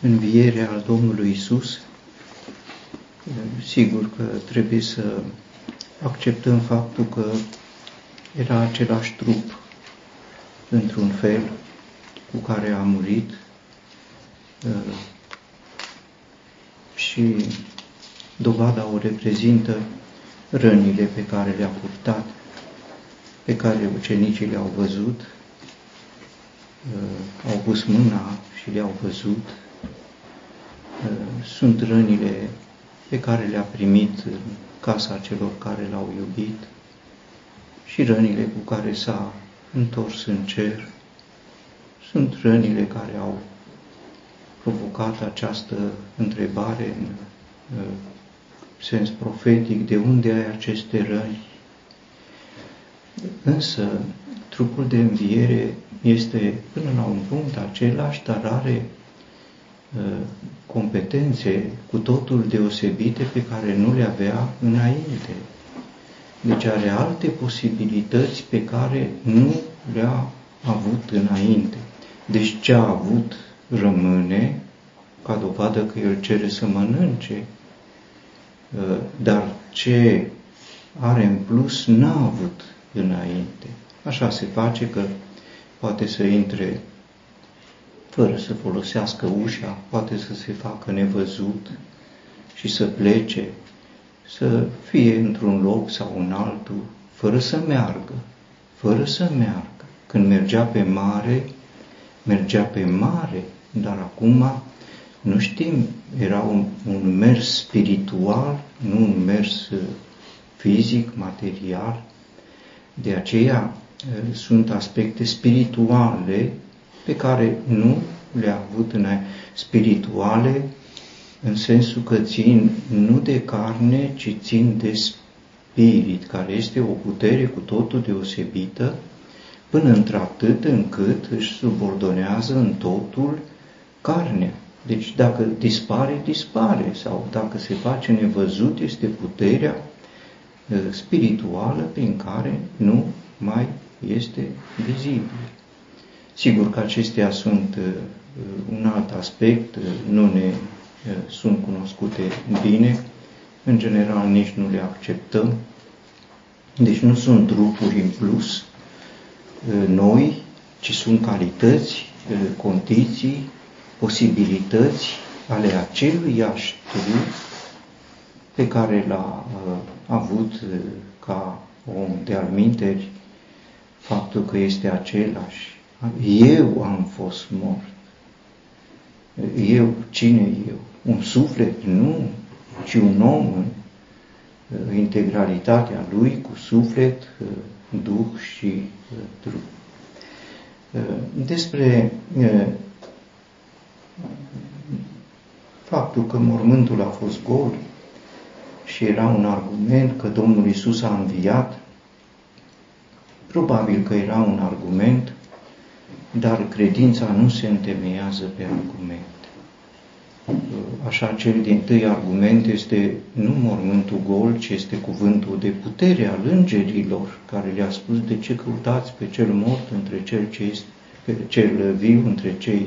învierea al Domnului Isus, sigur că trebuie să acceptăm faptul că era același trup, într-un fel, cu care a murit și dovada o reprezintă rănile pe care le-a purtat, pe care ucenicii le-au văzut, au pus mâna și le-au văzut. Sunt rănile pe care le-a primit în casa celor care l-au iubit și rănile cu care s-a întors în cer. Sunt rănile care au provocat această întrebare în sens profetic, de unde ai aceste răni? Însă, trupul de înviere este până la un punct același, dar are uh, competențe cu totul deosebite pe care nu le avea înainte. Deci are alte posibilități pe care nu le-a avut înainte. Deci ce a avut rămâne ca dovadă că el cere să mănânce, uh, dar ce are în plus n-a avut înainte. Așa se face că poate să intre fără să folosească ușa, poate să se facă nevăzut și să plece, să fie într-un loc sau în altul, fără să meargă, fără să meargă. Când mergea pe mare, mergea pe mare, dar acum nu știm, era un, un mers spiritual, nu un mers uh, fizic, material. De aceea uh, sunt aspecte spirituale pe care nu le-a avut în spirituale în sensul că țin nu de carne, ci țin de spirit, care este o putere cu totul deosebită, până într-atât încât își subordonează în totul carnea. Deci dacă dispare, dispare, sau dacă se face nevăzut, este puterea uh, spirituală prin care nu mai este vizibil. Sigur că acestea sunt uh, un alt aspect, uh, nu ne sunt cunoscute bine, în general nici nu le acceptăm, deci nu sunt trupuri în plus noi, ci sunt calități, condiții, posibilități ale aceluiași trup pe care l-a uh, avut uh, ca om de alminteri, faptul că este același. Eu am fost mort. Eu, cine eu? Un suflet? Nu, ci un om în uh, integralitatea lui cu suflet, duh și trup. Despre faptul că mormântul a fost gol și era un argument că Domnul Isus a înviat, probabil că era un argument, dar credința nu se întemeiază pe argument. Așa, cel din tâi argument este nu mormântul gol, ci este cuvântul de putere al îngerilor, care le-a spus de ce căutați pe cel mort între cel ce este, pe cel viu între cei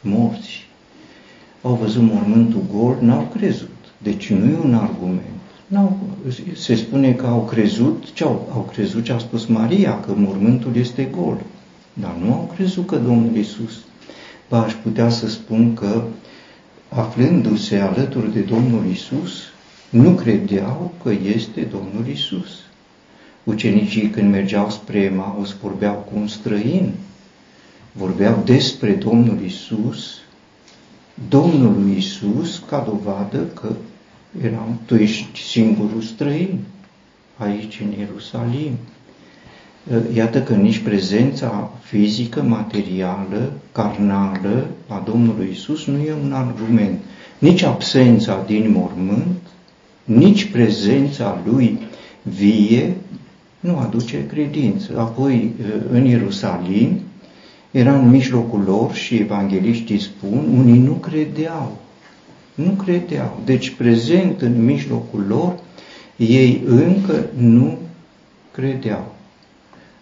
morți au văzut mormântul gol, n-au crezut. Deci nu e un argument. N-au, se spune că au crezut, ce au, au crezut ce a spus Maria, că mormântul este gol. Dar nu au crezut că Domnul Isus. Ba aș putea să spun că aflându-se alături de Domnul Isus, nu credeau că este Domnul Isus. Ucenicii când mergeau spre Emaus vorbeau cu un străin, vorbeau despre Domnul Isus Domnului Isus ca dovadă că eram, tu ești singurul străin aici în Ierusalim. Iată că nici prezența fizică, materială, carnală a Domnului Isus nu e un argument. Nici absența din mormânt, nici prezența Lui vie nu aduce credință. Apoi, în Ierusalim, era în mijlocul lor și evangeliștii spun, unii nu credeau. Nu credeau. Deci prezent în mijlocul lor, ei încă nu credeau.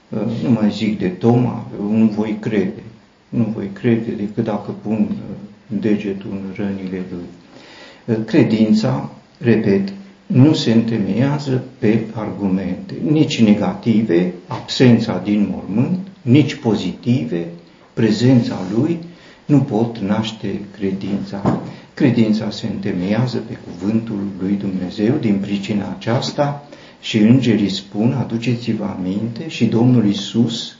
Uh, nu mai zic de Toma, nu voi crede. Nu voi crede decât dacă pun uh, degetul în rănile lui. Credința, repet, nu se întemeiază pe argumente, nici negative, absența din mormânt, nici pozitive, prezența lui, nu pot naște credința. Credința se întemeiază pe cuvântul lui Dumnezeu, din pricina aceasta și îngerii spun, aduceți-vă aminte, și Domnul Isus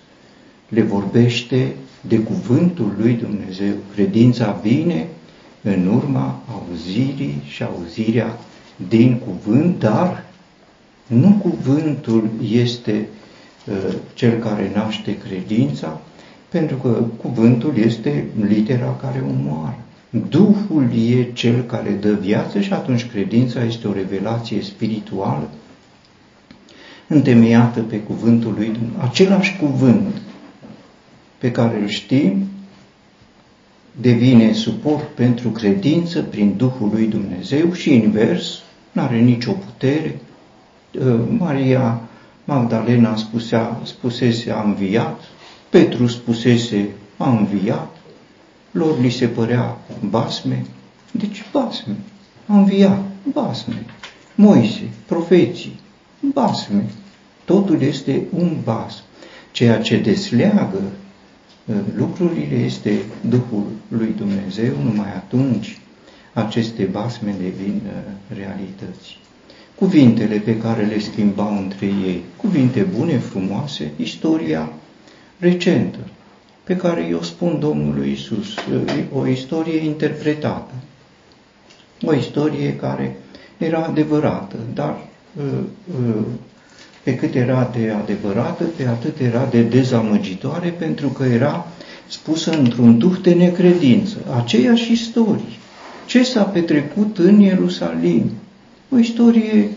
le vorbește de cuvântul lui Dumnezeu. Credința vine în urma auzirii și auzirea din cuvânt, dar nu cuvântul este uh, cel care naște credința, pentru că cuvântul este litera care omoară. Duhul e cel care dă viață și atunci credința este o revelație spirituală întemeiată pe cuvântul lui Dumnezeu. Același cuvânt pe care îl știm devine suport pentru credință prin Duhul lui Dumnezeu și invers, nu are nicio putere. Ă, Maria Magdalena spusea, spusese a înviat, Petru spusese a înviat, lor li se părea basme, deci basme, a înviat, basme, Moise, profeții, basme, totul este un bas. Ceea ce desleagă ă, lucrurile este Duhul lui Dumnezeu, numai atunci aceste basme devin ă, realități. Cuvintele pe care le schimbau între ei, cuvinte bune, frumoase, istoria recentă, pe care eu spun Domnului Isus, o istorie interpretată, o istorie care era adevărată, dar pe cât era de adevărată, pe atât era de dezamăgitoare, pentru că era spusă într-un duh de necredință. Aceeași istorie. Ce s-a petrecut în Ierusalim? O istorie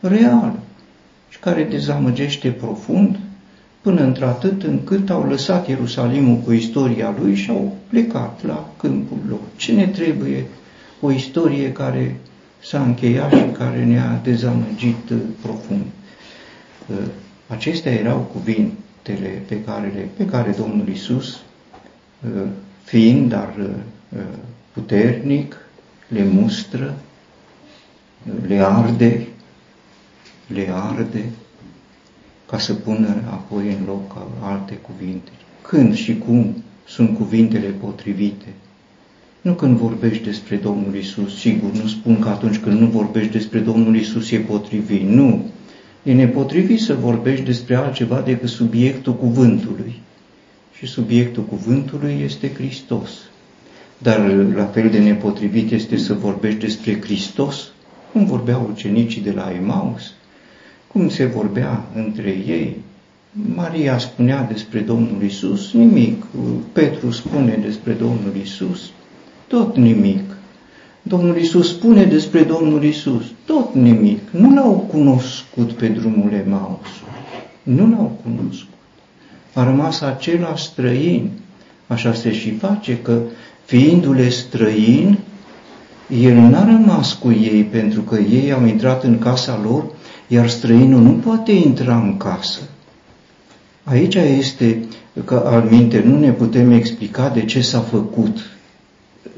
reală și care dezamăgește profund până într-atât încât au lăsat Ierusalimul cu istoria lui și au plecat la câmpul lor. Ce ne trebuie? O istorie care s-a încheiat și care ne-a dezamăgit uh, profund. Uh, acestea erau cuvintele pe care, le, pe care Domnul Isus, uh, fiind, dar puternic, le mustră, le arde, le arde, ca să pună apoi în loc alte cuvinte. Când și cum sunt cuvintele potrivite? Nu când vorbești despre Domnul Isus, sigur, nu spun că atunci când nu vorbești despre Domnul Isus e potrivit. Nu. E nepotrivit să vorbești despre altceva decât subiectul cuvântului. Și subiectul cuvântului este Hristos. Dar la fel de nepotrivit este să vorbești despre Hristos, cum vorbeau ucenicii de la Emaus, cum se vorbea între ei. Maria spunea despre Domnul Isus nimic. Petru spune despre Domnul Isus tot nimic. Domnul Isus spune despre Domnul Isus tot nimic. Nu l-au cunoscut pe drumul Emaus. Nu l-au cunoscut. A rămas același străin. Așa se și face că, fiindu-le străin, el n-a rămas cu ei pentru că ei au intrat în casa lor iar străinul nu poate intra în casă. Aici este că al minte nu ne putem explica de ce s-a făcut.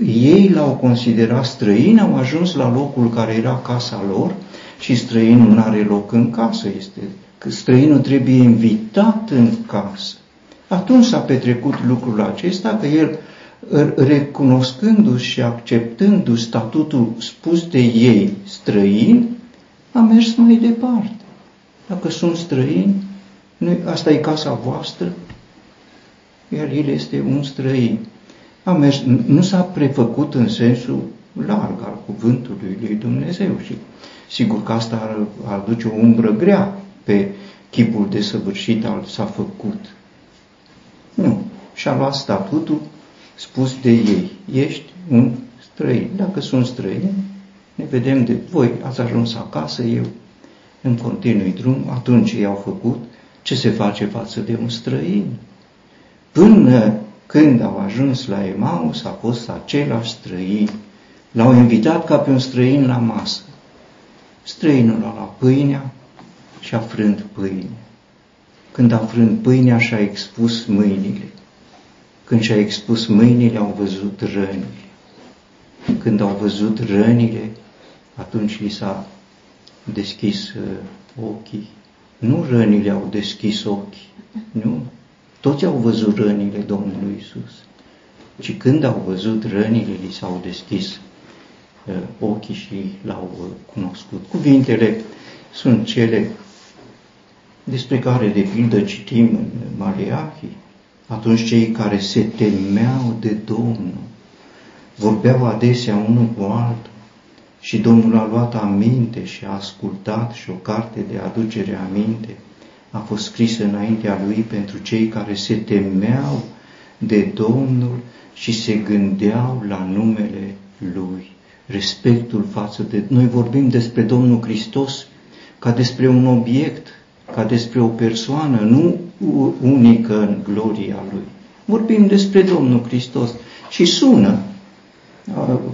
Ei l-au considerat străin, au ajuns la locul care era casa lor și străinul nu are loc în casă. Este că străinul trebuie invitat în casă. Atunci s-a petrecut lucrul acesta că el recunoscându-și și acceptându-și statutul spus de ei străin, a mers mai departe. Dacă sunt străini, asta e casa voastră, iar el este un străin. A mers, nu s-a prefăcut în sensul larg al cuvântului lui Dumnezeu și sigur că asta ar, ar duce o umbră grea pe chipul desăvârșit al s-a făcut. Nu. Și-a luat statutul spus de ei. Ești un străin. Dacă sunt străini, ne vedem de voi, ați ajuns acasă, eu în continui drum, atunci ei au făcut ce se face față de un străin. Până când au ajuns la Emaus, a fost același străin. L-au invitat ca pe un străin la masă. Străinul a luat pâinea și a frânt pâine. Când a frânt pâinea și-a expus mâinile. Când și-a expus mâinile, au văzut rănile. când au văzut rănile, atunci li s-a deschis uh, ochii. Nu rănile au deschis ochii, nu. Toți au văzut rănile Domnului Isus. Și când au văzut rănile, li s-au deschis uh, ochii și l-au uh, cunoscut. Cuvintele sunt cele despre care, de pildă, citim în Maleahi, atunci cei care se temeau de Domnul vorbeau adesea unul cu altul și Domnul a luat aminte și a ascultat și o carte de aducere aminte a fost scrisă înaintea lui pentru cei care se temeau de Domnul și se gândeau la numele Lui. Respectul față de... Noi vorbim despre Domnul Hristos ca despre un obiect, ca despre o persoană, nu unică în gloria Lui. Vorbim despre Domnul Hristos și sună,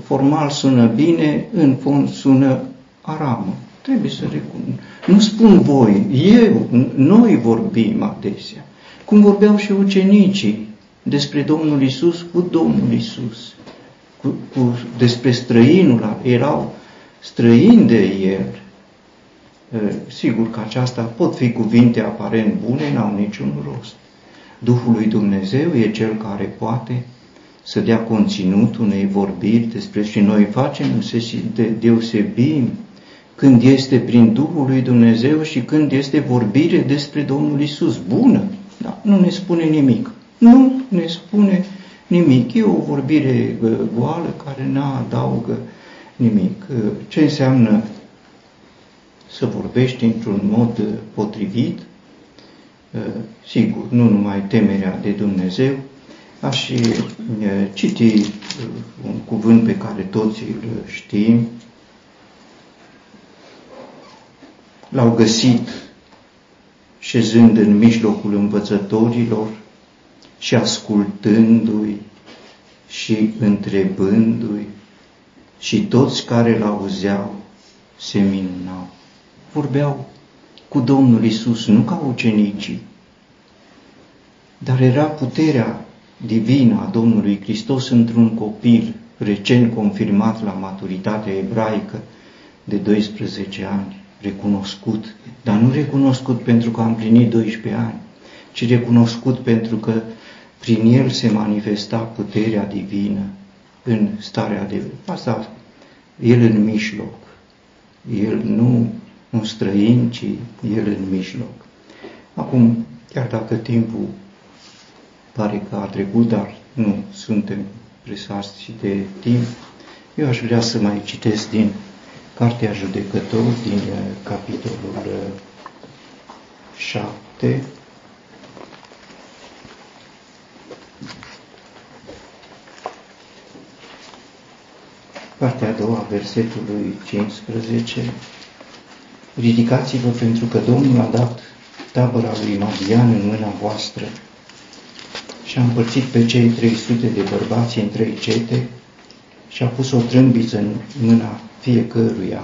formal sună bine, în fond sună aramă. Trebuie să recunosc. Nu spun voi, eu, noi vorbim adesea. Cum vorbeau și ucenicii despre Domnul Isus cu Domnul Isus, cu, cu, despre străinul, erau străini de el. Sigur că aceasta pot fi cuvinte aparent bune, n-au niciun rost. Duhul lui Dumnezeu e cel care poate să dea conținut unei vorbiri despre și noi facem să deosebim când este prin Duhul lui Dumnezeu și când este vorbire despre Domnul Isus. Bună, da, nu ne spune nimic. Nu ne spune nimic. E o vorbire goală care nu adaugă nimic. Ce înseamnă să vorbești într-un mod potrivit? Sigur, nu numai temerea de Dumnezeu, aș citi un cuvânt pe care toți îl știm, l-au găsit șezând în mijlocul învățătorilor și ascultându-i și întrebându-i și toți care l-auzeau se minunau. Vorbeau cu Domnul Isus, nu ca ucenicii, dar era puterea divină a Domnului Hristos într-un copil recent confirmat la maturitatea ebraică de 12 ani recunoscut, dar nu recunoscut pentru că a împlinit 12 ani, ci recunoscut pentru că prin el se manifesta puterea divină în starea de... Asta, el în mijloc. El nu un străin, ci el în mijloc. Acum, chiar dacă timpul pare că a trecut, dar nu suntem presați de timp, eu aș vrea să mai citesc din Cartea Judecător din uh, capitolul 7. Uh, Partea a doua, versetului 15. Ridicați-vă pentru că Domnul a dat tabăra lui Madian în mâna voastră și a împărțit pe cei 300 de bărbați în trei cete și a pus o trâmbiță în mâna fiecăruia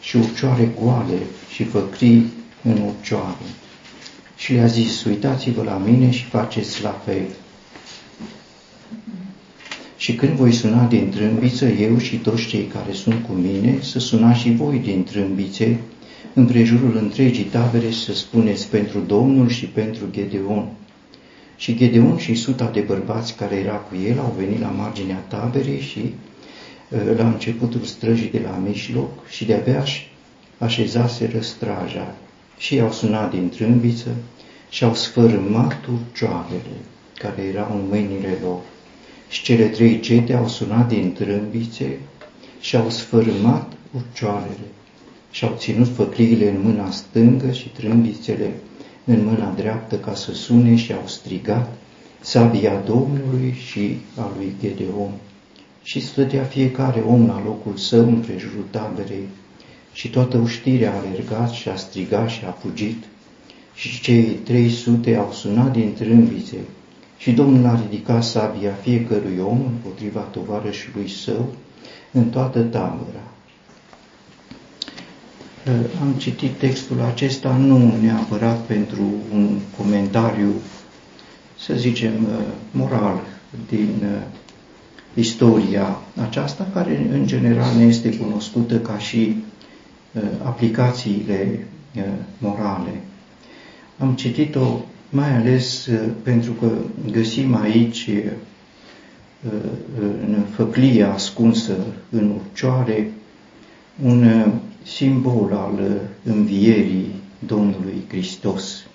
și ucioare goale și făcrii în ucioare. Și le-a zis, uitați-vă la mine și faceți la fel. Și când voi suna din trâmbiță, eu și toți cei care sunt cu mine, să sunați și voi din trâmbițe, împrejurul întregii tabere să spuneți pentru Domnul și pentru Gedeon. Și Gedeon și suta de bărbați care era cu el au venit la marginea taberei și la începutul străjii de la mijloc și de-abia așezaseră straja și i-au sunat din trâmbiță și au sfărâmat urcioarele care erau în mâinile lor. Și cele trei cete au sunat din trâmbițe și au sfărâmat urcioarele și au ținut făcliile în mâna stângă și trâmbițele în mâna dreaptă ca să sune și au strigat sabia Domnului și a lui Gedeon. Și stătea fiecare om la locul său în prejurul taberei. Și toată uștirea a alergat și a strigat și a fugit. Și cei trei sute au sunat din trâmbițe. Și Domnul a ridicat sabia fiecărui om împotriva tovarășului său în toată tabăra. Am citit textul acesta nu neapărat pentru un comentariu, să zicem, moral din istoria aceasta, care în general ne este cunoscută ca și uh, aplicațiile uh, morale. Am citit-o mai ales uh, pentru că găsim aici în făclia ascunsă în urcioare un simbol al învierii Domnului Hristos.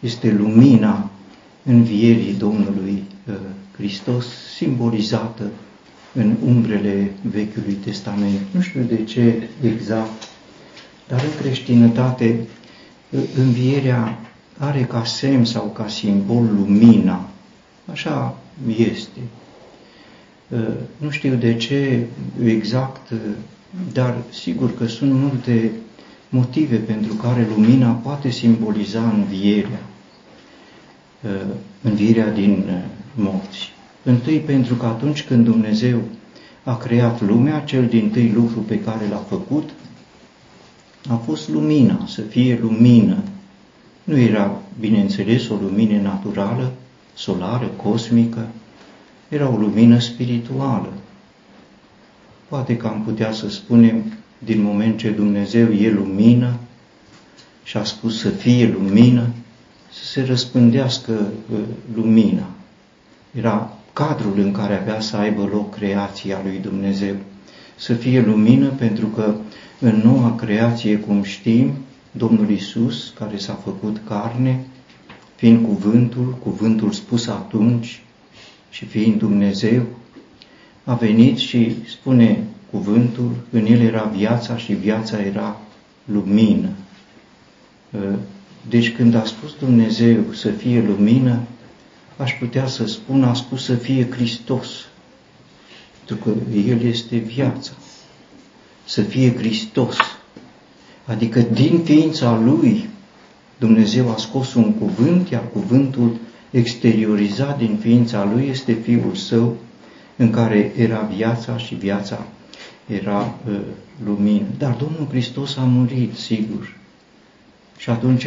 Este lumina învierii Domnului Hristos simbolizată în umbrele Vechiului Testament. Nu știu de ce exact, dar în creștinătate învierea are ca semn sau ca simbol lumina. Așa este. Nu știu de ce exact, dar sigur că sunt multe motive pentru care lumina poate simboliza învierea, învierea din morți. Întâi pentru că atunci când Dumnezeu a creat lumea, cel din tâi lucru pe care l-a făcut a fost lumina, să fie lumină. Nu era, bineînțeles, o lumină naturală, solară, cosmică, era o lumină spirituală. Poate că am putea să spunem, din moment ce Dumnezeu e lumină și a spus să fie lumină, să se răspândească uh, lumina. Era cadrul în care avea să aibă loc creația lui Dumnezeu. Să fie lumină pentru că în noua creație, cum știm, Domnul Isus, care s-a făcut carne, fiind cuvântul, cuvântul spus atunci și fiind Dumnezeu, a venit și spune cuvântul, în el era viața și viața era lumină. Deci când a spus Dumnezeu să fie lumină, aș putea să spun, a spus să fie Hristos, pentru că El este viața. Să fie Hristos. Adică din ființa Lui Dumnezeu a scos un cuvânt, iar cuvântul exteriorizat din ființa Lui este Fiul Său, în care era viața și viața era uh, lumină. Dar Domnul Hristos a murit, sigur, și atunci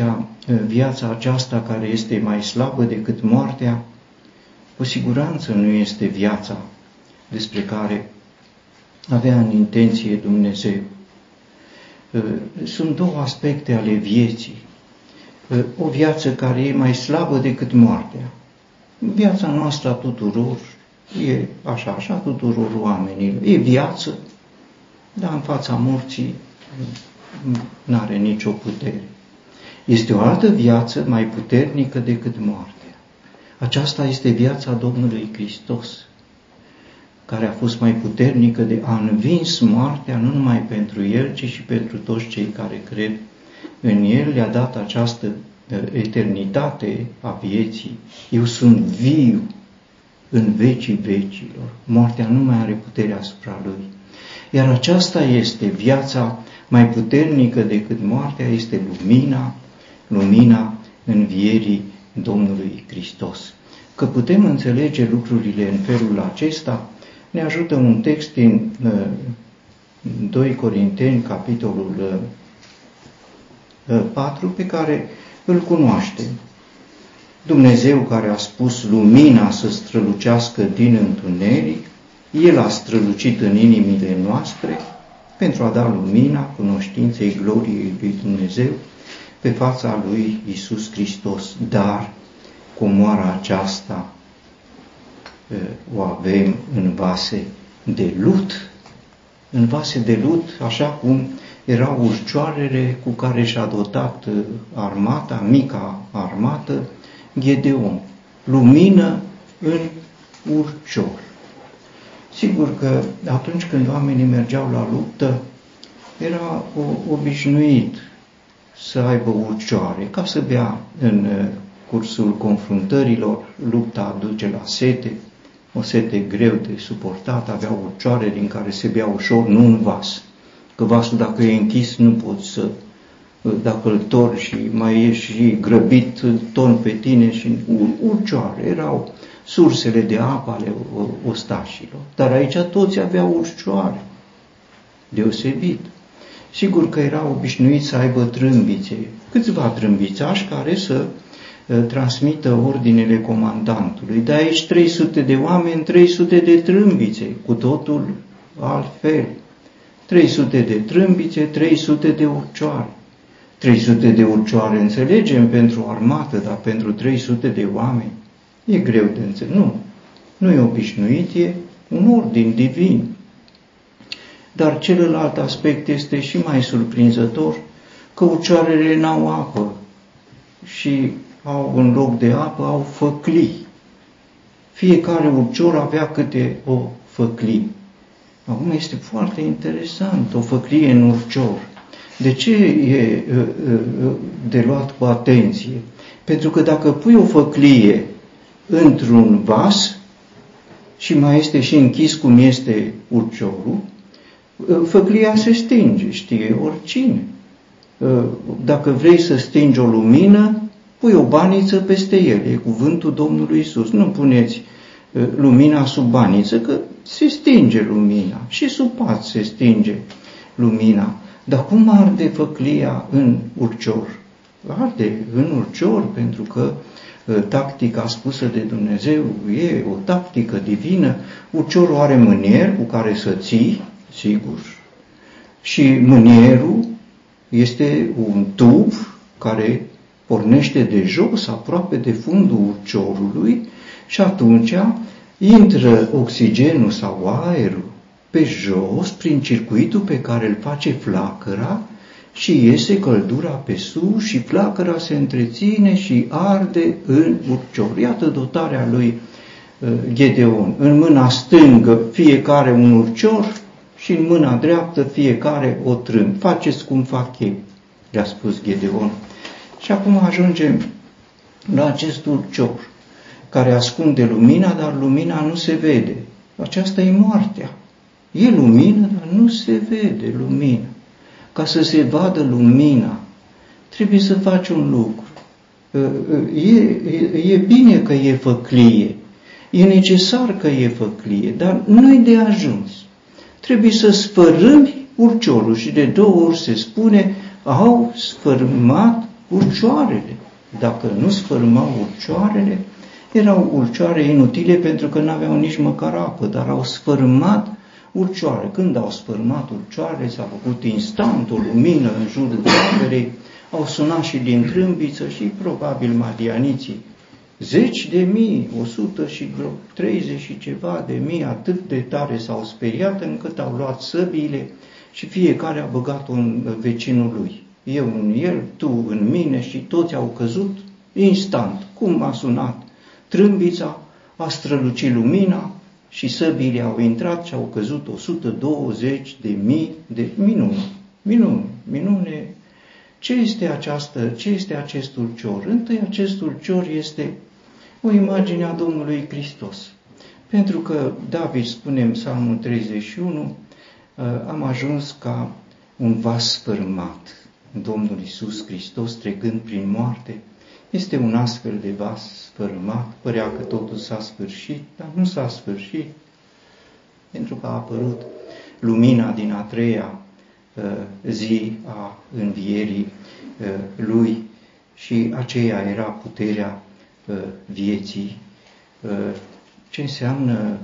viața aceasta care este mai slabă decât moartea, cu siguranță nu este viața despre care avea în intenție Dumnezeu. Sunt două aspecte ale vieții. O viață care e mai slabă decât moartea. Viața noastră a tuturor e așa, așa tuturor oamenilor. E viață, dar în fața morții nu are nicio putere. Este o altă viață mai puternică decât moartea. Aceasta este viața Domnului Hristos, care a fost mai puternică de a învins moartea nu numai pentru El, ci și pentru toți cei care cred în El. Le-a dat această uh, eternitate a vieții. Eu sunt viu în vecii vecilor. Moartea nu mai are putere asupra Lui. Iar aceasta este viața mai puternică decât moartea, este lumina lumina învierii Domnului Hristos. Că putem înțelege lucrurile în felul acesta ne ajută un text din 2 uh, Corinteni, capitolul 4, uh, pe care îl cunoaștem. Dumnezeu care a spus lumina să strălucească din întuneric, El a strălucit în inimile noastre pentru a da lumina cunoștinței gloriei lui Dumnezeu pe fața lui Isus Hristos, dar comoara aceasta o avem în vase de lut, în vase de lut, așa cum erau urcioarele cu care și-a dotat armata, mica armată, Gedeon. Lumină în urcior. Sigur că atunci când oamenii mergeau la luptă, era o, obișnuit să aibă urcioare, ca să bea în uh, cursul confruntărilor, lupta aduce la sete, o sete greu de suportat, avea urcioare din care se bea ușor, nu un vas. Că vasul dacă e închis nu poți să, uh, dacă îl torni și mai ești și grăbit, ton pe tine și urcioare. Erau sursele de apă ale ostașilor. Dar aici toți aveau urcioare, deosebit. Sigur că era obișnuit să aibă trâmbițe, câțiva trâmbițași care să transmită ordinele comandantului. Dar aici 300 de oameni, 300 de trâmbițe, cu totul altfel. 300 de trâmbițe, 300 de urcioare. 300 de urcioare înțelegem pentru armată, dar pentru 300 de oameni e greu de înțeles. Nu, nu e obișnuit, e un ordin divin. Dar celălalt aspect este și mai surprinzător, că urcioarele n-au apă și au în loc de apă au făclii. Fiecare urcior avea câte o făclie. Acum este foarte interesant, o făclie în urcior. De ce e de luat cu atenție? Pentru că dacă pui o făclie într-un vas și mai este și închis cum este urciorul, făclia se stinge, știe oricine. Dacă vrei să stingi o lumină, pui o baniță peste el, e cuvântul Domnului Isus. Nu puneți lumina sub baniță, că se stinge lumina și sub pat se stinge lumina. Dar cum arde făclia în urcior? Arde în urcior pentru că ă, tactica spusă de Dumnezeu e o tactică divină. Urciorul are mânier cu care să ții, sigur, și mânierul este un tub care pornește de jos, aproape de fundul urciorului și atunci intră oxigenul sau aerul pe jos, prin circuitul pe care îl face flacăra și iese căldura pe sus și flacăra se întreține și arde în urcior. Iată dotarea lui uh, Gedeon. În mâna stângă fiecare un urcior și în mâna dreaptă fiecare o trâmb. Faceți cum fac ei, le-a spus Gedeon. Și acum ajungem la acest urcior care ascunde lumina, dar lumina nu se vede. Aceasta e moartea. E lumină, dar nu se vede lumină. Ca să se vadă lumina, trebuie să faci un lucru. E, e, e bine că e făclie, e necesar că e făclie, dar nu-i de ajuns. Trebuie să sfărâmi urciorul și de două ori se spune au sfărâmat urcioarele. Dacă nu sfărâmau urcioarele, erau urcioare inutile pentru că nu aveau nici măcar apă, dar au sfărâmat urcioare. Când au spărmat urcioare, s-a făcut instant o lumină în jurul camerei, au sunat și din trâmbiță și probabil madianiții. Zeci de mii, o sută și vreo treizeci și ceva de mii, atât de tare s-au speriat încât au luat săbiile și fiecare a băgat un vecinul lui. Eu în el, tu în mine și toți au căzut instant. Cum a sunat trâmbița, a strălucit lumina, și săbile au intrat și au căzut 120 de mii de minuni. Minuni, minune. Ce este, această, ce este acest ulcior? Întâi acest ulcior este o imagine a Domnului Hristos. Pentru că David spune în Psalmul 31, am ajuns ca un vas spărmat. Domnul Isus Hristos trecând prin moarte, este un astfel de vas sfărâmat, părea că totul s-a sfârșit, dar nu s-a sfârșit, pentru că a apărut lumina din a treia uh, zi a învierii uh, lui și aceea era puterea uh, vieții. Ce înseamnă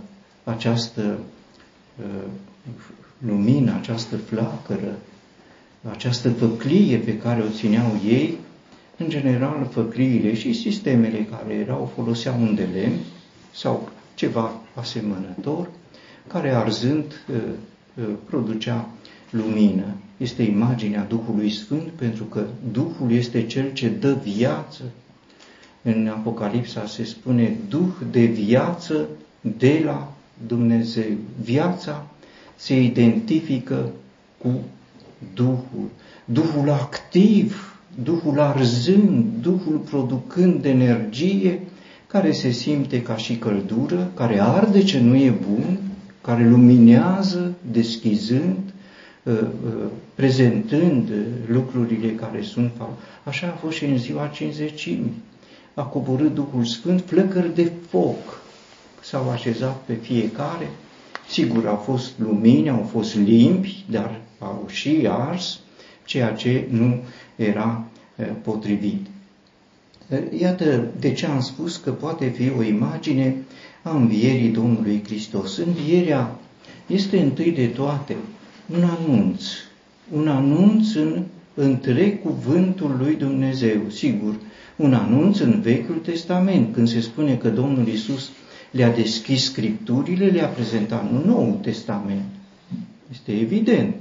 această lumină, această flacără, această făclie pe care o țineau ei, în general, făcriile și sistemele care erau foloseau un de lemn sau ceva asemănător, care arzând uh, uh, producea lumină. Este imaginea Duhului Sfânt pentru că Duhul este cel ce dă viață. În Apocalipsa se spune Duh de viață de la Dumnezeu. Viața se identifică cu Duhul. Duhul activ Duhul arzând, Duhul producând energie care se simte ca și căldură, care arde ce nu e bun, care luminează, deschizând, uh, uh, prezentând lucrurile care sunt fapt. Așa a fost și în ziua cinzecimii. A coborât Duhul Sfânt, flăcări de foc s-au așezat pe fiecare. Sigur, au fost lumini, au fost limbi, dar au și ars, ceea ce nu era potrivit. Iată de ce am spus că poate fi o imagine a învierii Domnului Hristos. Învierea este întâi de toate un anunț, un anunț în întreg cuvântul lui Dumnezeu, sigur, un anunț în Vechiul Testament, când se spune că Domnul Isus le-a deschis Scripturile, le-a prezentat nu Noul Testament. Este evident,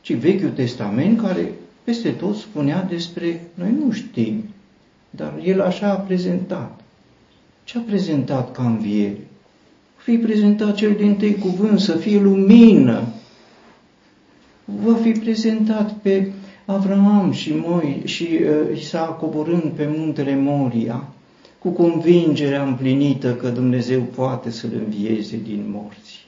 ci Vechiul Testament care peste tot spunea despre, noi nu știm, dar el așa a prezentat. Ce a prezentat ca înviere? Fi prezentat cel din tăi cuvânt, să fie lumină. Va fi prezentat pe Avram și, Moi, și uh, Isaac coborând pe muntele Moria, cu convingerea împlinită că Dumnezeu poate să-l învieze din morți.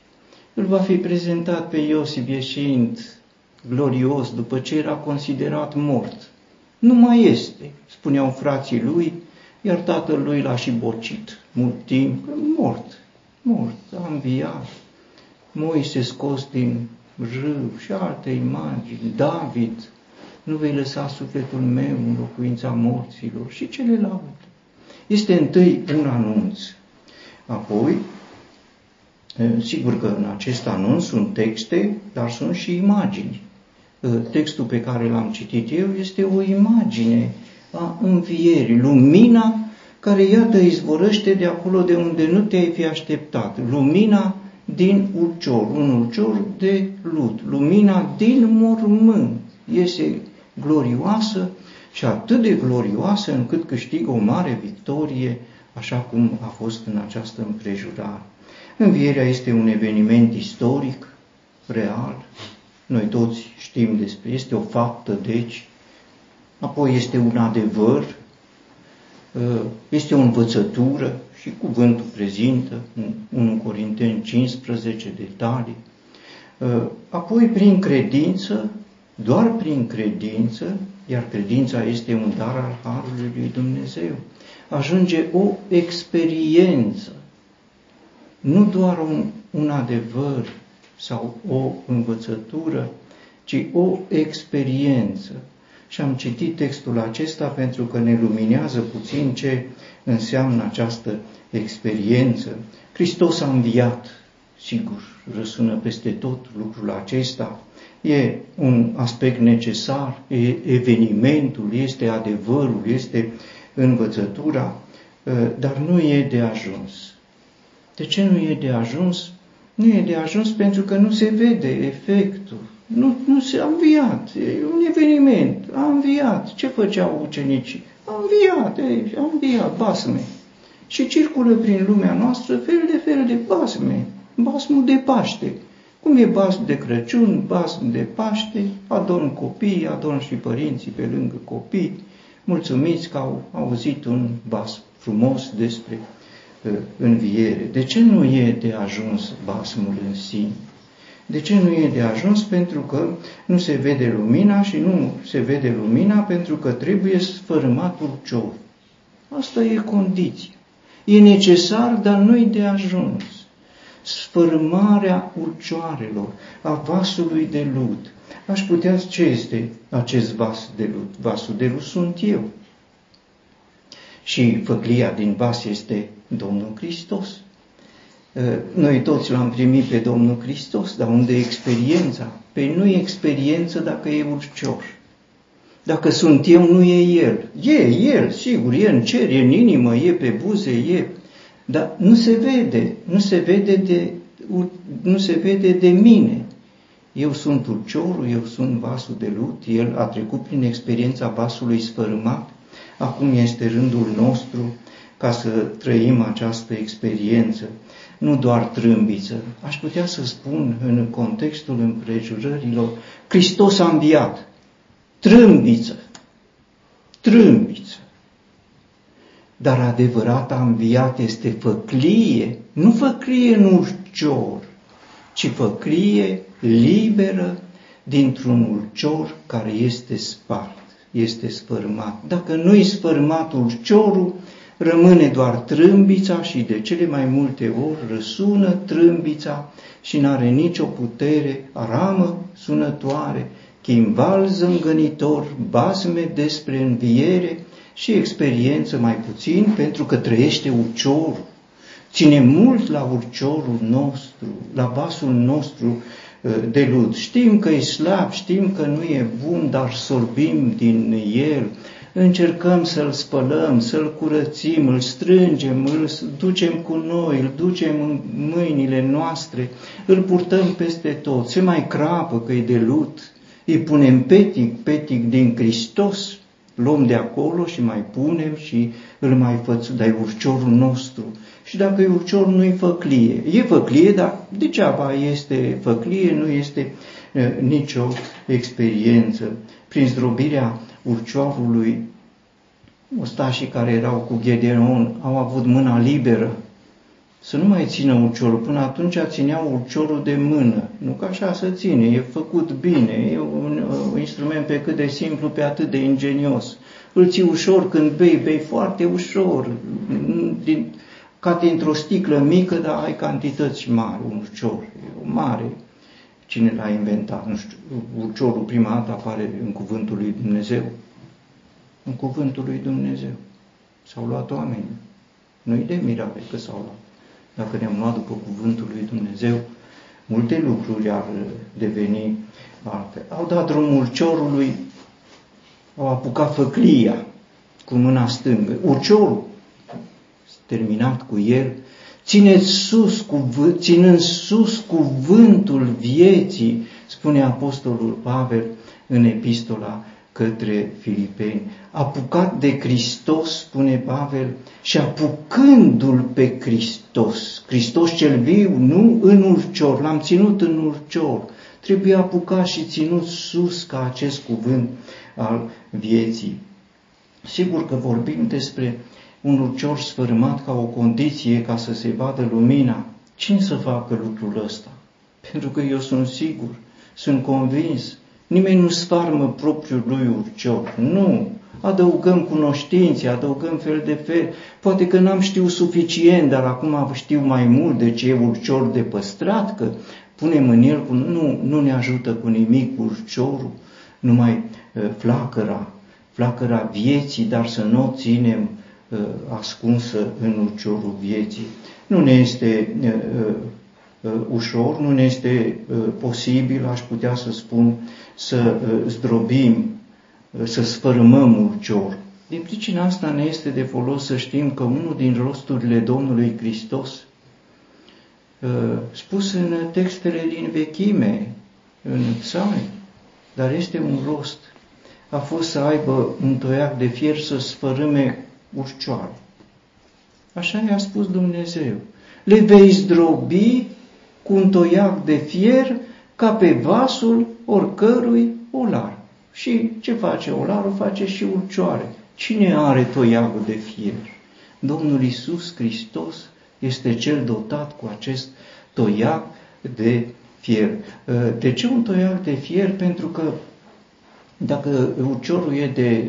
Îl va fi prezentat pe Iosif ieșind glorios după ce era considerat mort. Nu mai este, spuneau frații lui, iar tatăl lui l-a și bocit mult timp, mort, mort, a înviat. Moise scos din râu și alte imagini, David, nu vei lăsa sufletul meu în locuința morților și celelalte. Este întâi un anunț. Apoi, sigur că în acest anunț sunt texte, dar sunt și imagini. Textul pe care l-am citit eu este o imagine a învierii, lumina care, iată, izvorăște de acolo de unde nu te-ai fi așteptat. Lumina din ulcior, un ulcior de lut, lumina din mormânt. Iese glorioasă și atât de glorioasă încât câștigă o mare victorie, așa cum a fost în această împrejurare. Învierea este un eveniment istoric, real, noi toți știm despre, este o faptă, deci, apoi este un adevăr, ă, este o învățătură și cuvântul prezintă, 1 Corinteni 15 detalii, ă, apoi prin credință doar prin credință, iar credința este un dar al Harului lui Dumnezeu, ajunge o experiență, nu doar un, un adevăr sau o învățătură, ci o experiență. Și am citit textul acesta pentru că ne luminează puțin ce înseamnă această experiență. Hristos a înviat, sigur, răsună peste tot lucrul acesta, e un aspect necesar, e evenimentul, este adevărul, este învățătura, ă, dar nu e de ajuns. De ce nu e de ajuns? Nu e de ajuns pentru că nu se vede efectul. Nu, nu se a înviat. E un eveniment. A înviat. Ce făceau ucenicii? A înviat. E, a înviat basme. Și circulă prin lumea noastră fel de fel de basme. Basmul de Paște. Cum e basm de Crăciun, basm de Paște, adorn copii, adorn și părinții pe lângă copii, mulțumiți că au auzit un basm frumos despre uh, înviere. De ce nu e de ajuns basmul în sine? De ce nu e de ajuns? Pentru că nu se vede lumina și nu se vede lumina pentru că trebuie sfărâmatul cior. Asta e condiția. E necesar, dar nu e de ajuns sfârmarea urcioarelor, a vasului de lut. Aș putea, ce este acest vas de lut? Vasul de lut sunt eu. Și făclia din vas este Domnul Hristos. Ă, noi toți l-am primit pe Domnul Hristos, dar unde e experiența? Pe păi nu e experiență dacă e urcios. Dacă sunt eu, nu e El. E El, sigur, e în cer, e în inimă, e pe buze, e dar nu se vede, nu se vede de, nu se vede de mine. Eu sunt ulciorul, eu sunt vasul de lut, el a trecut prin experiența vasului sfărâmat, acum este rândul nostru ca să trăim această experiență, nu doar trâmbiță. Aș putea să spun în contextul împrejurărilor, Hristos a înviat, trâmbiță, trâmbiță. Dar adevărata înviat este făclie, nu făclie în urcior, ci făclie liberă dintr-un urcior care este spart, este sfărmat. Dacă nu-i sfărmat urciorul, rămâne doar trâmbița și de cele mai multe ori răsună trâmbița și n-are nicio putere, aramă sunătoare, chimbal zângănitor, basme despre înviere, și experiență mai puțin, pentru că trăiește urciorul. Ține mult la urciorul nostru, la vasul nostru uh, de lut. Știm că e slab, știm că nu e bun, dar sorbim din el, încercăm să-l spălăm, să-l curățim, îl strângem, îl ducem cu noi, îl ducem în mâinile noastre, îl purtăm peste tot, se mai crapă că e de lut, îi punem petic, petic din Hristos, luăm de acolo și mai punem și îl mai fățu, dar e urciorul nostru. Și dacă e urcior, nu e făclie. E făclie, dar degeaba este făclie, nu este uh, nicio experiență. Prin zdrobirea urciorului, ostașii care erau cu Gedeon au avut mâna liberă să nu mai țină urciorul. Până atunci țineau urciorul de mână. Nu ca așa să ține, e făcut bine, e un, un instrument pe cât de simplu, pe atât de ingenios. Îl ții ușor când bei, bei foarte ușor, din, ca dintr-o sticlă mică, dar ai cantități mari, un urcior, e o mare. Cine l-a inventat? Nu știu, urciorul prima dată apare în cuvântul lui Dumnezeu. În cuvântul lui Dumnezeu. S-au luat oameni. Nu-i de mirare că s-au luat dacă ne-am luat după cuvântul lui Dumnezeu, multe lucruri ar deveni altfel. Au dat drumul ciorului, au apucat făclia cu mâna stângă. Urciorul, terminat cu el, țineți sus, cuvânt, ținând sus cuvântul vieții, spune Apostolul Pavel în epistola către filipeni. Apucat de Hristos, spune Pavel, și apucându-l pe Hristos, Hristos cel viu, nu în urcior, l-am ținut în urcior, trebuie apucat și ținut sus ca acest cuvânt al vieții. Sigur că vorbim despre un urcior sfârmat ca o condiție ca să se vadă lumina. Cine să facă lucrul ăsta? Pentru că eu sunt sigur, sunt convins Nimeni nu sfarmă propriul lui urcior. Nu. Adăugăm cunoștințe, adăugăm fel de fel. Poate că n-am știut suficient, dar acum știu mai mult de ce e urcior de păstrat, că punem în el, cu... nu, nu ne ajută cu nimic urciorul, numai uh, flacăra, flacăra vieții, dar să nu o ținem uh, ascunsă în urciorul vieții. Nu ne este uh, uh, ușor, nu ne este uh, posibil, aș putea să spun, să uh, zdrobim, uh, să sfărâmăm urcior. Din pricina asta ne este de folos să știm că unul din rosturile Domnului Hristos, uh, spus în textele din vechime, în psalmi, dar este un rost, a fost să aibă un toiac de fier să sfărâme urcioare. Așa i-a spus Dumnezeu. Le vei zdrobi cu un toiac de fier ca pe vasul oricărui olar. Și ce face olarul? Face și urcioare. Cine are toiagul de fier? Domnul Isus Hristos este cel dotat cu acest toiag de fier. De ce un toiag de fier? Pentru că dacă urciorul e de,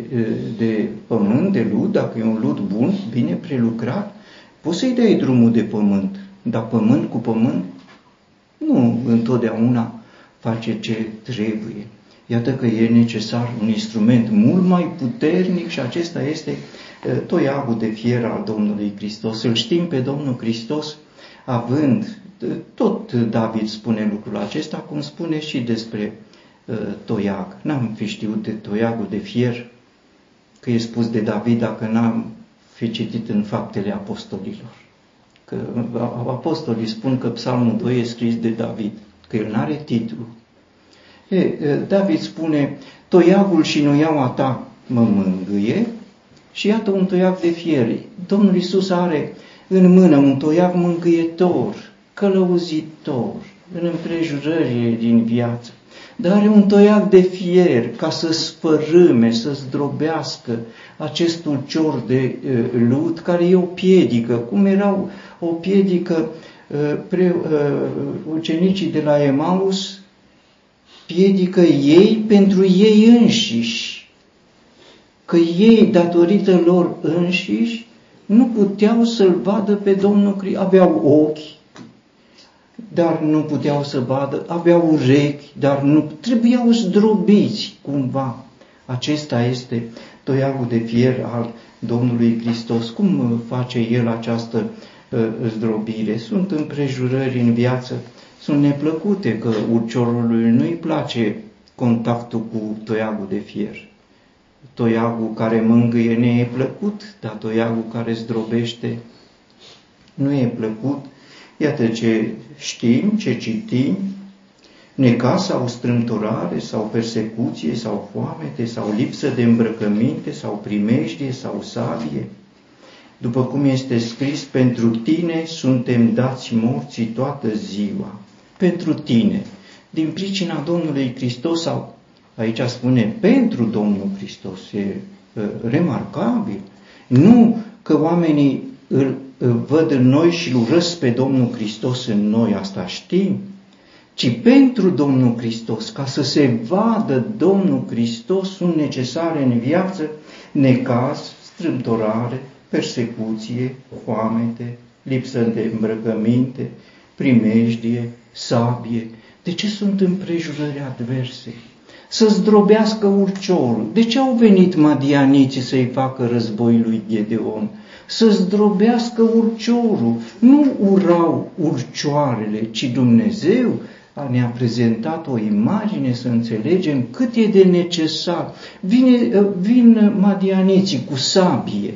de pământ, de lut, dacă e un lut bun, bine prelucrat, poți să-i dai drumul de pământ. Dar pământ cu pământ, nu întotdeauna face ce trebuie. Iată că e necesar un instrument mult mai puternic și acesta este toiagul de fier al Domnului Hristos. Îl știm pe Domnul Hristos având, tot David spune lucrul acesta, cum spune și despre toiag. N-am fi știut de toiagul de fier, că e spus de David dacă n-am fi citit în faptele apostolilor. Că apostolii spun că psalmul 2 e scris de David că el nu are titlu. E, David spune, toiagul și nuiaua ta mă mângâie și iată un toiac de fier. Domnul Isus are în mână un toiac mângâietor, călăuzitor, în împrejurările din viață. Dar are un toiac de fier ca să spărâme, să zdrobească acest ulcior de uh, lut care e o piedică, cum era o piedică Uh, pre, uh, ucenicii de la Emaus piedică ei pentru ei înșiși, că ei, datorită lor înșiși, nu puteau să-L vadă pe Domnul Hristos. Aveau ochi, dar nu puteau să vadă, aveau urechi, dar nu trebuiau zdrobiți cumva. Acesta este toiagul de fier al Domnului Hristos. Cum face El această zdrobire? Sunt împrejurări în viață, sunt neplăcute că urciorului nu-i place contactul cu toiagul de fier. Toiagul care mângâie ne e plăcut, dar toiagul care zdrobește nu e plăcut. Iată ce știm, ce citim, necaz sau strâmtorare sau persecuție sau foamete sau lipsă de îmbrăcăminte sau primejdie sau sabie. După cum este scris, pentru tine suntem dați morții toată ziua. Pentru tine, din pricina Domnului Hristos sau aici spune pentru Domnul Hristos, e remarcabil. Nu că oamenii îl văd în noi și îl urăsc pe Domnul Hristos în noi, asta știm, ci pentru Domnul Hristos, ca să se vadă Domnul Hristos, sunt necesare în viață necaz, strâmtorare, persecuție, foamete, lipsă de îmbrăcăminte, primejdie, sabie. De ce sunt împrejurări adverse? Să zdrobească urciorul. De ce au venit madianiții să-i facă război lui Gedeon? Să zdrobească urciorul. Nu urau urcioarele, ci Dumnezeu ne-a prezentat o imagine să înțelegem cât e de necesar. Vine, vin madianiții cu sabie.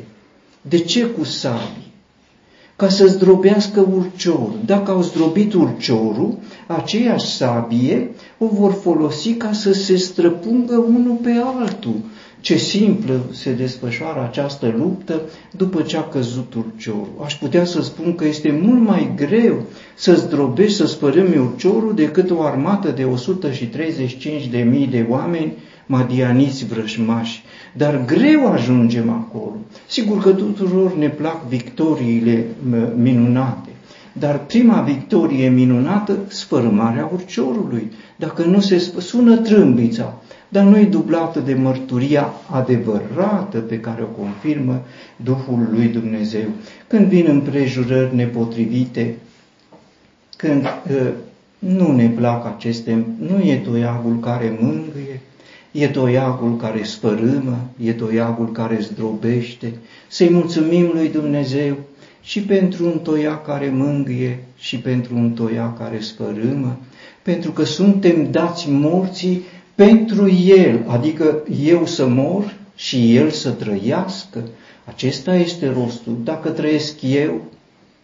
De ce cu sabie? Ca să zdrobească urciorul. Dacă au zdrobit urciorul, aceeași sabie o vor folosi ca să se străpungă unul pe altul ce simplă se desfășoară această luptă după ce a căzut urciorul. Aș putea să spun că este mult mai greu să zdrobești, să spărâmi urciorul decât o armată de 135.000 de mii de oameni madianiți vrășmași. Dar greu ajungem acolo. Sigur că tuturor ne plac victoriile minunate, dar prima victorie minunată, sfărâmarea urciorului. Dacă nu se sună trâmbița, dar nu e dublată de mărturia adevărată pe care o confirmă Duhul lui Dumnezeu. Când vin împrejurări nepotrivite, când uh, nu ne plac aceste, nu e toiagul care mângâie, e toiagul care sfărâmă, e toiagul care zdrobește. Să-i mulțumim lui Dumnezeu și pentru un toiac care mângâie și pentru un toiac care sfărâmă, pentru că suntem dați morții pentru El, adică eu să mor și El să trăiască. Acesta este rostul. Dacă trăiesc eu,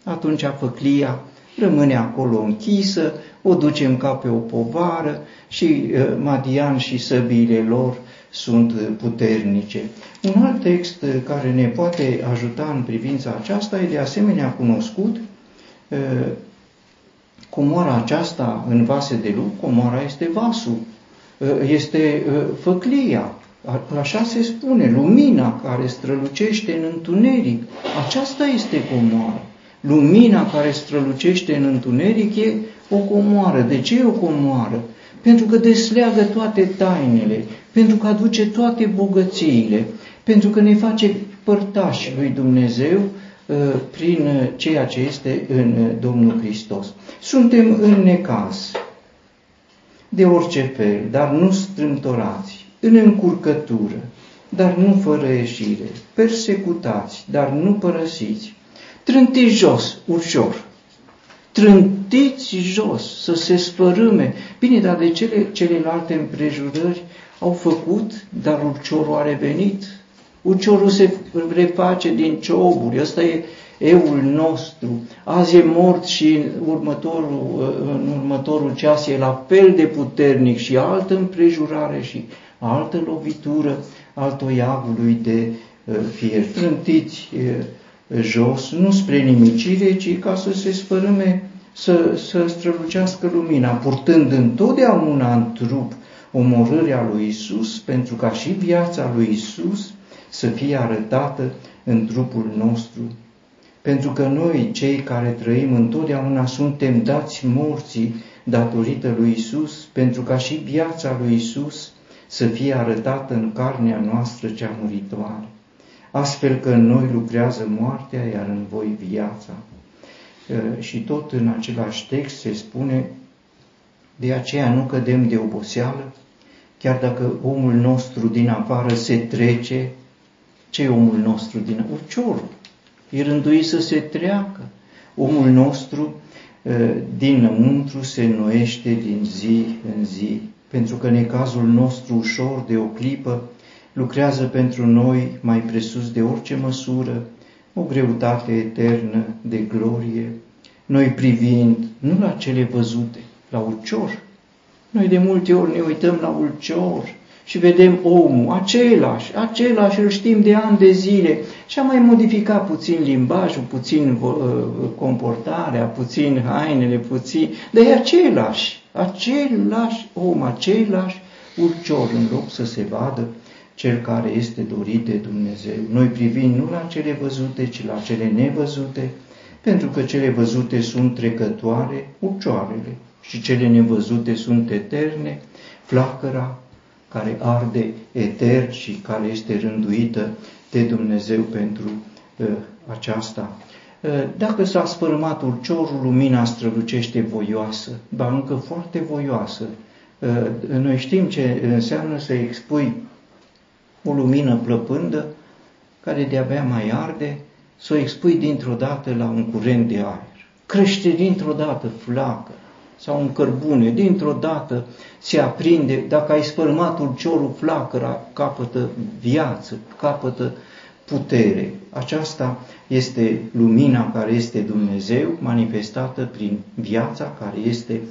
atunci făclia rămâne acolo închisă, o ducem ca pe o povară și uh, Madian și săbiile lor sunt puternice. Un alt text care ne poate ajuta în privința aceasta e de asemenea cunoscut. Uh, comoara aceasta în vase de lup, comoara este vasul Uh, este uh, făclia, așa se spune, lumina care strălucește în întuneric. Aceasta este comoară. Lumina care strălucește în întuneric e o comoară. De ce e o comoară? Pentru că desleagă toate tainele, pentru că aduce toate bogățiile, pentru că ne face părtași lui Dumnezeu uh, prin ceea ce este în Domnul Hristos. Suntem în necaz, de orice fel, dar nu strâmtorați, în încurcătură, dar nu fără ieșire, persecutați, dar nu părăsiți, trântiți jos, ușor, trântiți jos, să se spărâme. Bine, dar de cele, celelalte împrejurări au făcut, dar urciorul a revenit. Urciorul se reface din cioburi, ăsta e eul nostru, azi e mort și în următorul, în următorul ceas e la fel de puternic și altă împrejurare și altă lovitură al toiagului de uh, fier. Trântiți uh, jos, nu spre nimicire, ci ca să se spărâme, să, să strălucească lumina, purtând întotdeauna în trup omorârea lui Isus, pentru ca și viața lui Isus să fie arătată în trupul nostru pentru că noi, cei care trăim întotdeauna, suntem dați morții datorită lui Isus, pentru ca și viața lui Isus să fie arătată în carnea noastră cea muritoare. Astfel că în noi lucrează moartea, iar în voi viața. Și tot în același text se spune, de aceea nu cădem de oboseală, chiar dacă omul nostru din afară se trece ce e omul nostru din urciorul? E rânduit să se treacă. Omul nostru dinăuntru se înnoiește din zi în zi, pentru că necazul nostru ușor de o clipă lucrează pentru noi mai presus de orice măsură, o greutate eternă de glorie, noi privind nu la cele văzute, la ulcior. Noi de multe ori ne uităm la ulcior și vedem omul, același, același, îl știm de ani de zile și a mai modificat puțin limbajul, puțin uh, comportarea, puțin hainele, puțin, dar e același, același om, același ulcior, în loc să se vadă cel care este dorit de Dumnezeu. Noi privim nu la cele văzute, ci la cele nevăzute, pentru că cele văzute sunt trecătoare, ucioarele, și cele nevăzute sunt eterne, flacăra care arde etern și care este rânduită de Dumnezeu pentru uh, aceasta. Uh, dacă s-a spărmat urciorul, lumina strălucește voioasă, dar încă foarte voioasă. Uh, noi știm ce înseamnă să expui o lumină plăpândă care de-abia mai arde, să o expui dintr-o dată la un curent de aer. Crește dintr-o dată flacă sau un cărbune, dintr-o dată se aprinde, dacă ai spărmat ulciorul, flacăra capătă viață, capătă putere. Aceasta este lumina care este Dumnezeu, manifestată prin viața care este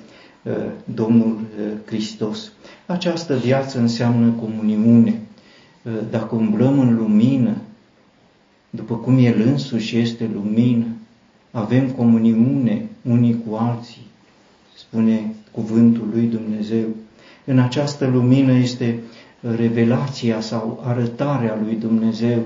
uh, Domnul uh, Hristos. Această viață înseamnă comuniune. Uh, dacă umblăm în lumină, după cum El însuși este lumină, avem comuniune unii cu alții, spune cuvântul lui Dumnezeu. În această lumină este revelația sau arătarea lui Dumnezeu.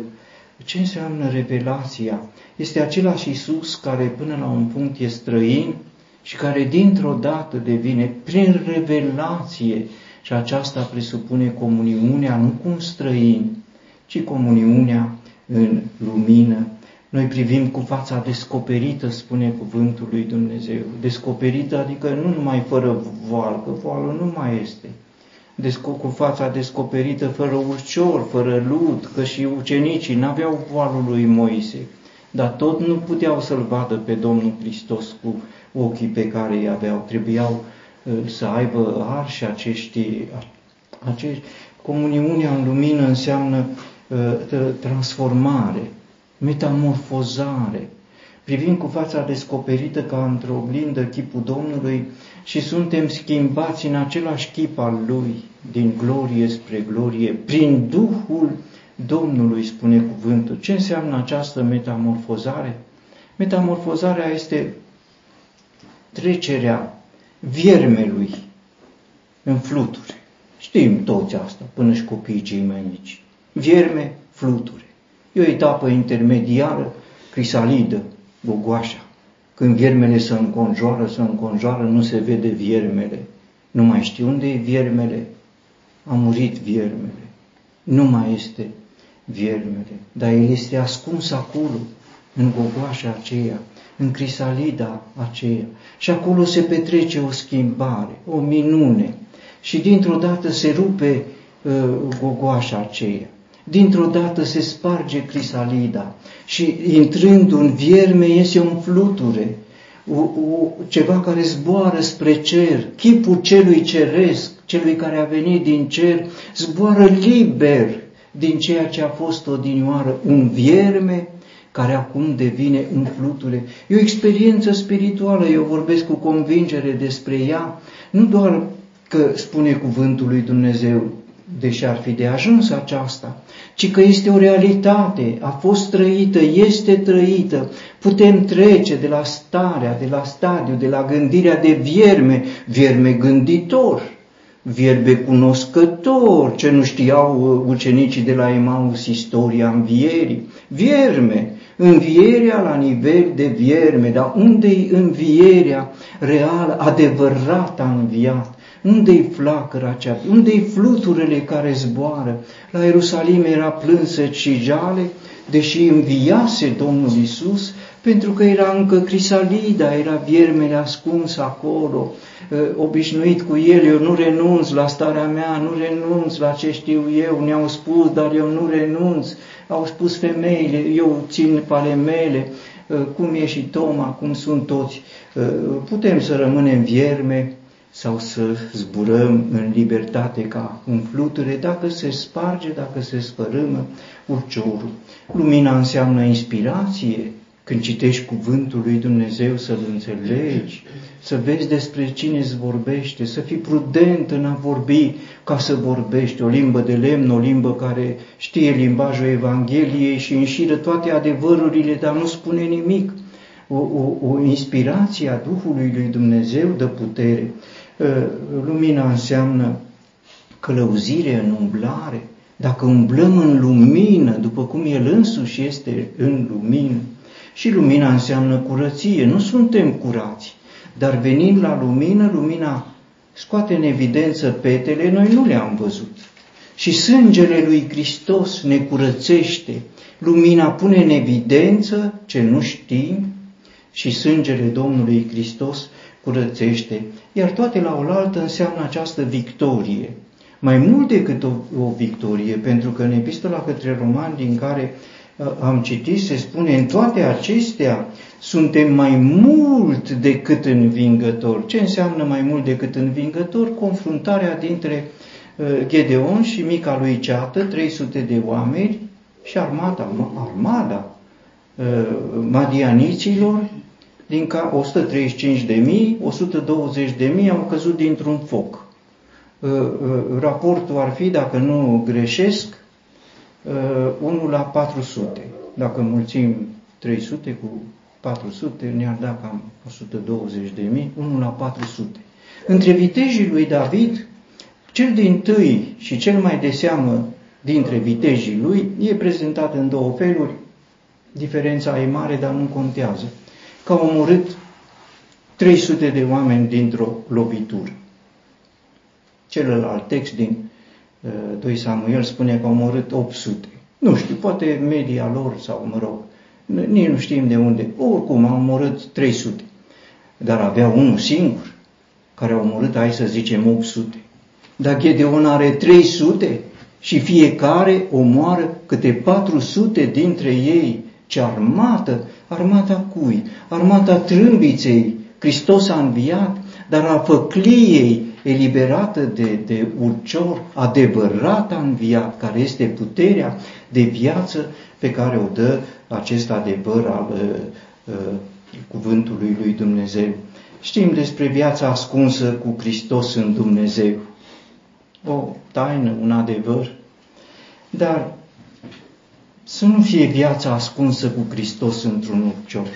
Ce înseamnă revelația? Este același Isus care până la un punct e străin și care dintr-o dată devine prin revelație și aceasta presupune comuniunea nu cu un străin, ci comuniunea în lumină. Noi privim cu fața descoperită, spune cuvântul lui Dumnezeu. Descoperită, adică nu numai fără voal, că voalul nu mai este. Desco- cu fața descoperită, fără urcior, fără lud, că și ucenicii n-aveau voalul lui Moise, dar tot nu puteau să-L vadă pe Domnul Hristos cu ochii pe care îi aveau. Trebuiau uh, să aibă arși acești, acești. Comuniunea în lumină înseamnă uh, transformare, metamorfozare. Privim cu fața descoperită ca într-o oglindă chipul Domnului și suntem schimbați în același chip al Lui, din glorie spre glorie, prin Duhul Domnului, spune cuvântul. Ce înseamnă această metamorfozare? Metamorfozarea este trecerea viermelui în fluturi. Știm toți asta, până și copiii cei mai mici. Vierme, fluturi. E o etapă intermediară, crisalidă, gogoașa. Când viermele se înconjoară, se înconjoară, nu se vede viermele. Nu mai știu unde e viermele. A murit viermele. Nu mai este viermele. Dar el este ascuns acolo, în gogoașa aceea, în crisalida aceea. Și acolo se petrece o schimbare, o minune. Și dintr-o dată se rupe uh, gogoașa aceea dintr-o dată se sparge crisalida și intrând un vierme iese un fluture, o, o, ceva care zboară spre cer, chipul celui ceresc, celui care a venit din cer, zboară liber din ceea ce a fost odinioară. Un vierme care acum devine un fluture. E o experiență spirituală, eu vorbesc cu convingere despre ea, nu doar că spune cuvântul lui Dumnezeu, deși ar fi de ajuns aceasta, ci că este o realitate, a fost trăită, este trăită. Putem trece de la starea, de la stadiu, de la gândirea de vierme, vierme gânditor, vierme cunoscător, ce nu știau ucenicii de la Emaus istoria învierii, vierme, învierea la nivel de vierme, dar unde-i învierea reală, adevărata înviat? Unde-i flacăra aceea? Unde-i fluturile care zboară? La Ierusalim era plânsă și jale, deși înviase Domnul Isus, pentru că era încă crisalida, era viermele ascuns acolo, uh, obișnuit cu el, eu nu renunț la starea mea, nu renunț la ce știu eu, ne-au spus, dar eu nu renunț, au spus femeile, eu țin pe ale mele, uh, cum e și Toma, cum sunt toți. Putem să rămânem vierme, sau să zburăm în libertate ca un fluture, dacă se sparge, dacă se sfărâmă urciorul. Lumina înseamnă inspirație, când citești cuvântul lui Dumnezeu să-l înțelegi, să vezi despre cine îți vorbește, să fii prudent în a vorbi ca să vorbești o limbă de lemn, o limbă care știe limbajul Evangheliei și înșiră toate adevărurile, dar nu spune nimic. O, o, o inspirație a Duhului lui Dumnezeu dă putere. Ă, lumina înseamnă călăuzire în umblare. Dacă umblăm în lumină, după cum El însuși este în lumină, și lumina înseamnă curăție, nu suntem curați, dar venind la lumină, lumina scoate în evidență petele, noi nu le-am văzut. Și sângele lui Hristos ne curățește, lumina pune în evidență ce nu știm și sângele Domnului Hristos curățește, iar toate la oaltă înseamnă această victorie. Mai mult decât o, o victorie, pentru că în epistola către romani din care uh, am citit se spune în toate acestea suntem mai mult decât învingători. Ce înseamnă mai mult decât învingători? Confruntarea dintre uh, Gedeon și mica lui ceată, 300 de oameni și armata, armada uh, madianiților din ca 135 de mii, 120 de mii au căzut dintr-un foc. Uh, uh, raportul ar fi, dacă nu greșesc, 1 uh, la 400. Dacă mulțim 300 cu 400, ne-ar da cam 120 de mii, 1 la 400. Între vitejii lui David, cel din tâi și cel mai de seamă dintre vitejii lui e prezentat în două feluri. Diferența e mare, dar nu contează că au omorât 300 de oameni dintr-o lovitură. Celălalt text din uh, 2 Samuel spune că au omorât 800. Nu știu, poate media lor sau, mă rog, nici nu știm de unde. Oricum, au omorât 300. Dar avea unul singur care a omorât, hai să zicem, 800. Dar Gedeon are 300 și fiecare omoară câte 400 dintre ei. Ce armată Armata cui? Armata trâmbiței. Hristos a înviat, dar a făcliei eliberată de, de urcior, adevărat a înviat, care este puterea de viață pe care o dă acest adevăr al uh, uh, cuvântului lui Dumnezeu. Știm despre viața ascunsă cu Hristos în Dumnezeu. O taină, un adevăr. Dar să nu fie viața ascunsă cu Hristos într-un urcior.